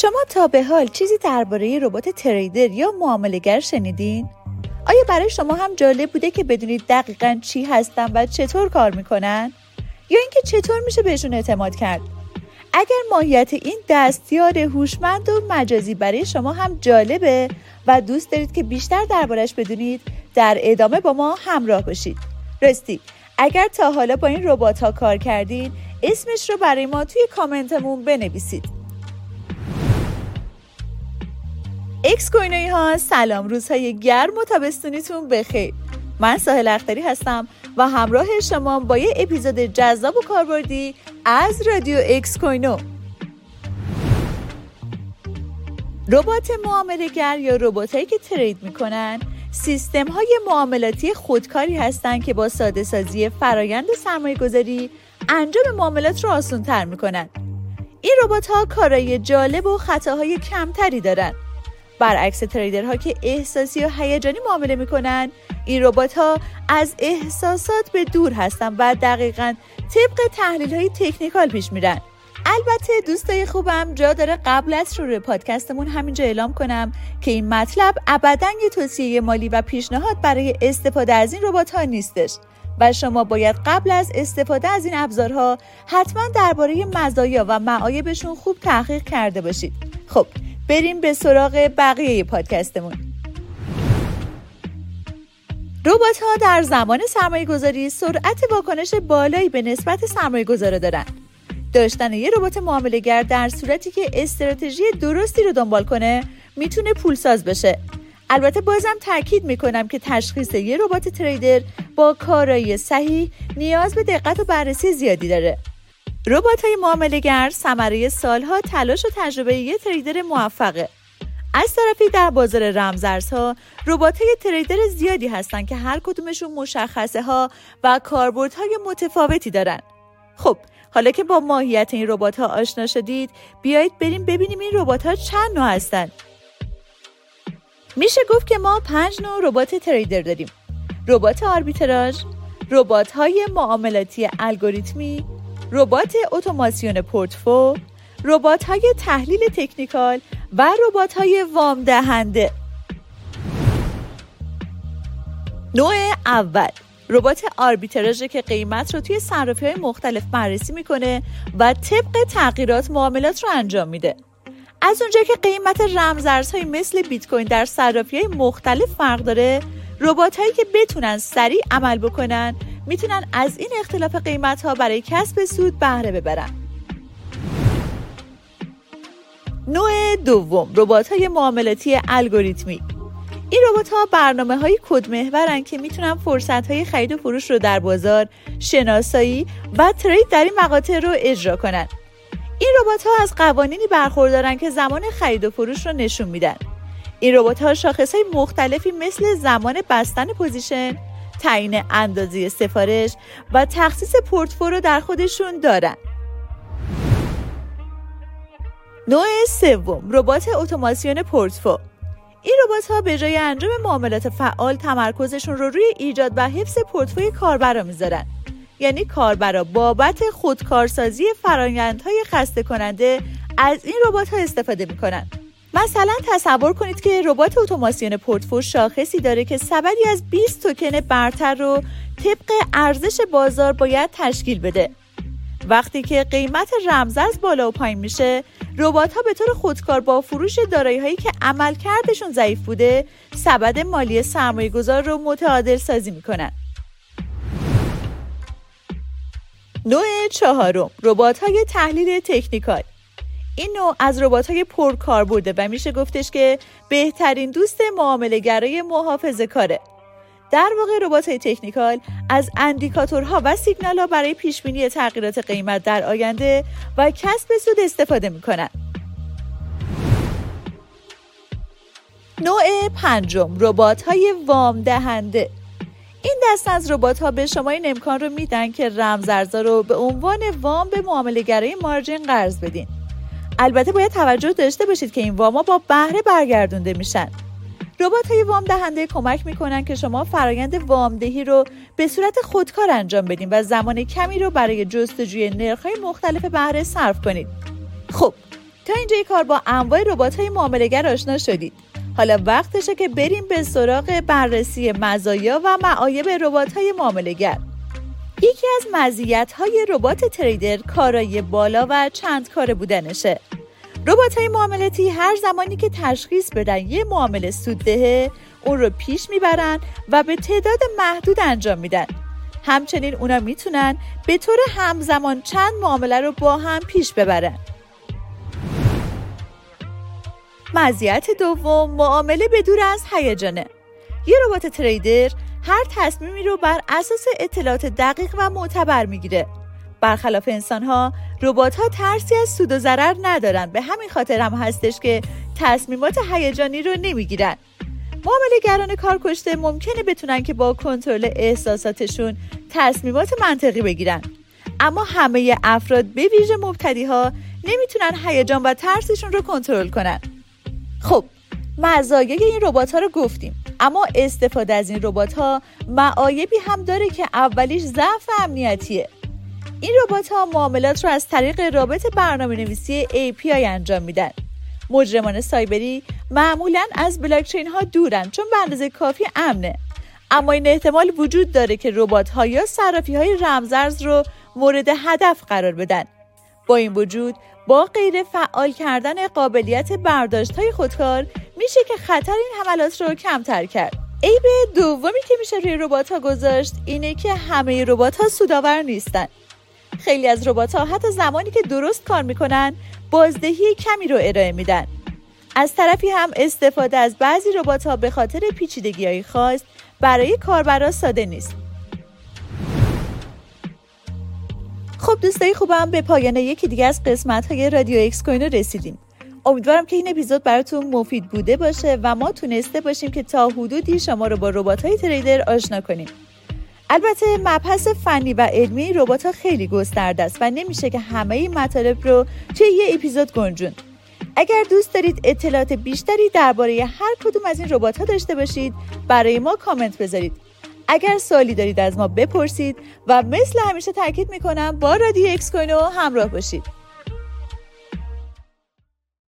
شما تا به حال چیزی درباره ربات تریدر یا معاملهگر شنیدین؟ آیا برای شما هم جالب بوده که بدونید دقیقا چی هستن و چطور کار می‌کنن؟ یا اینکه چطور میشه بهشون اعتماد کرد؟ اگر ماهیت این دستیار هوشمند و مجازی برای شما هم جالبه و دوست دارید که بیشتر دربارش بدونید در ادامه با ما همراه باشید راستی اگر تا حالا با این ربات ها کار کردین اسمش رو برای ما توی کامنتمون بنویسید اکس کوینوی ها سلام روزهای گرم و تابستونیتون بخیر. من ساحل اختری هستم و همراه شما با یه اپیزود جذاب و کاربردی از رادیو اکس کوینو. ربات معاملهگر یا رباتایی که trade می‌کنن سیستم های معاملاتی خودکاری هستند که با ساده سازی فرایند سرمایه گذاری انجام معاملات رو آسان تر می‌کنن. این ربات ها کارای جالب و خطاهای کمتری دارن. برعکس تریدرها که احساسی و هیجانی معامله می‌کنن. این ربات ها از احساسات به دور هستن و دقیقا طبق تحلیل های تکنیکال پیش میرن. البته دوستای خوبم جا داره قبل از شروع پادکستمون همینجا اعلام کنم که این مطلب ابدا یه توصیه مالی و پیشنهاد برای استفاده از این ربات ها نیستش. و شما باید قبل از استفاده از این ابزارها حتما درباره مزایا و معایبشون خوب تحقیق کرده باشید. خب بریم به سراغ بقیه پادکستمون. روبات ها در زمان سرمایه گذاری سرعت واکنش بالایی به نسبت سرمایه گذاره دارن. داشتن یه ربات معاملهگر در صورتی که استراتژی درستی رو دنبال کنه می‌تونه پولساز بشه. البته بازم تاکید می‌کنم که تشخیص یه ربات تریدر با کارایی صحیح نیاز به دقت و بررسی زیادی داره. ربات های معاملهگر ثمره سالها تلاش و تجربه یه تریدر موفقه. از طرفی در بازار رمزارزها ربات های تریدر زیادی هستند که هر کدومشون مشخصه ها و کاربردهای متفاوتی دارن. خب حالا که با ماهیت این ربات ها آشنا شدید بیایید بریم ببینیم این ربات ها چند نوع هستند میشه گفت که ما پنج نوع ربات تریدر داریم. ربات آربیتراژ ربات های معاملاتی الگوریتمی ربات اتوماسیون پورتفو ربات های تحلیل تکنیکال و ربات های وام دهنده نوع اول ربات آربیتراژ که قیمت رو توی صرافی های مختلف بررسی می‌کنه و طبق تغییرات معاملات رو انجام میده. از اونجا که قیمت رمزارزهای مثل بیت کوین در صرافی های مختلف فرق داره ربات هایی که بتونن سریع عمل بکنن می‌تونن از این اختلاف قیمت ها برای کسب سود بهره ببرن. نوع دوم ربات های معاملاتی الگوریتمی. این ربات ها برنامه های کد که می‌تونن فرصت های خرید و فروش رو در بازار شناسایی و trade در این مقاطع رو اجرا کنن. این ربات ها از قوانینی برخوردارن که زمان خرید و فروش رو نشون میدن. این ربات ها شاخص های مختلفی مثل زمان بستن position تعیین اندازه سفارش و تخصیص پورتفو رو در خودشون دارن. نوع سوم ربات اتوماسیون پورتفو این ربات ها به جای انجام معاملات فعال تمرکزشون رو روی ایجاد و حفظ پورتفوی کاربرا می‌ذارن. یعنی کاربرا بابت خودکارسازی فرایندهای خسته کننده از این ربات ها استفاده می‌کنن. مثلا تصور کنید که ربات اتوماسیون پورتفو شاخصی داره که سبدی از 20 توکن برتر رو طبق ارزش بازار باید تشکیل بده. وقتی که قیمت رمزرز بالا و پایین میشه ربات ها به طور خودکار با فروش دارایی هایی که عمل کردشون ضعیف بوده سبد مالی سرمایه گذار رو متعادل سازی می‌کنن. نوع چهارم ربات های تحلیل تکنیکال. این نوع از ربات های کار بوده و میشه گفتش که بهترین دوست معامله گرای محافظه کاره در واقع ربات های تکنیکال از اندیکاتورها و سیگنال ها برای پیش بینی تغییرات قیمت در آینده و کسب سود استفاده می‌کنن نوع پنجم ربات های وام دهنده این دست از ربات ها به شما این امکان رو میدن که رمزارزا رو به عنوان وام به معامله گرای مارجین قرض بدین. البته باید توجه داشته باشید که این واما با بهره برگردونده میشن. ربات های وام دهنده کمک می‌کنن که شما فرایند وامدهی رو به صورت خودکار انجام بدین و زمان کمی رو برای جستجوی نرخ های مختلف بهره صرف کنید. خب تا اینجای کار با انواع ربات های معاملهگر آشنا شدید. حالا وقتشه که بریم به سراغ بررسی مزایا و معایب ربات های معاملهگر. یکی از مزیت های ربات تریدر کارای بالا و چند کاره بودنشه. ربات های معاملاتی هر زمانی که تشخیص بدن یه معامله سوددهه اون رو پیش می‌برن و به تعداد محدود انجام میدن. همچنین اونا می‌تونن به طور همزمان چند معامله رو با هم پیش ببرن. مزیت دوم معامله به دور از هیجانه. یه ربات تریدر هر تصمیمی رو بر اساس اطلاعات دقیق و معتبر می‌گیره. برخلاف انسان ها ربات ها ترسی از سود و ضرر ندارن. به همین خاطر هم هستش که تصمیمات هیجانی رو نمی‌گیرن. معاملهگران کارکشته ممکنه بتونن که با کنترل احساساتشون تصمیمات منطقی بگیرن. اما همه افراد به ویژه مبتدی ها نمی‌تونن هیجان و ترسشون رو کنترل کنن. خب مزایای این ربات ها رو گفتیم. اما استفاده از این ربات ها معایبی هم داره که اولیش ضعف امنیتیه. این ربات ها معاملات رو از طریق رابط برنامه نویسی API انجام میدن. مجرمان سایبری معمولا از بلاکچین ها دورن چون به اندازه کافی امنه. اما این احتمال وجود داره که ربات ها یا صرافی های رمزرز رو مورد هدف قرار بدن. با این وجود با غیر فعال کردن قابلیت برداشت های خودکار میشه که خطر این حملات رو کمتر کرد. عیب دومی که میشه روی ربات ها گذاشت اینه که همه ربات ها سودآور نیستن. خیلی از ربات ها حتی زمانی که درست کار می‌کنن بازدهی کمی رو ارائه میدن. از طرفی هم استفاده از بعضی ربات ها به خاطر پیچیدگی های خاص برای کاربرا ساده نیست. خب دوستای خوبم به پایان یکی دیگه از قسمت های رادیو اکس کوینو رسیدیم. امیدوارم که این اپیزود براتون مفید بوده باشه و ما تونسته باشیم که تا حدودی شما رو با ربات های تریدر آشنا کنیم. البته مبحث فنی و علمی ربات ها خیلی گسترده است و نمیشه که همه این مطالب رو توی یه اپیزود گنجون. اگر دوست دارید اطلاعات بیشتری درباره هر کدوم از این ربات ها داشته باشید برای ما کامنت بذارید. اگر سوالی دارید از ما بپرسید و مثل همیشه تاکید می‌کنم با رادیو اکس کوینو همراه باشید.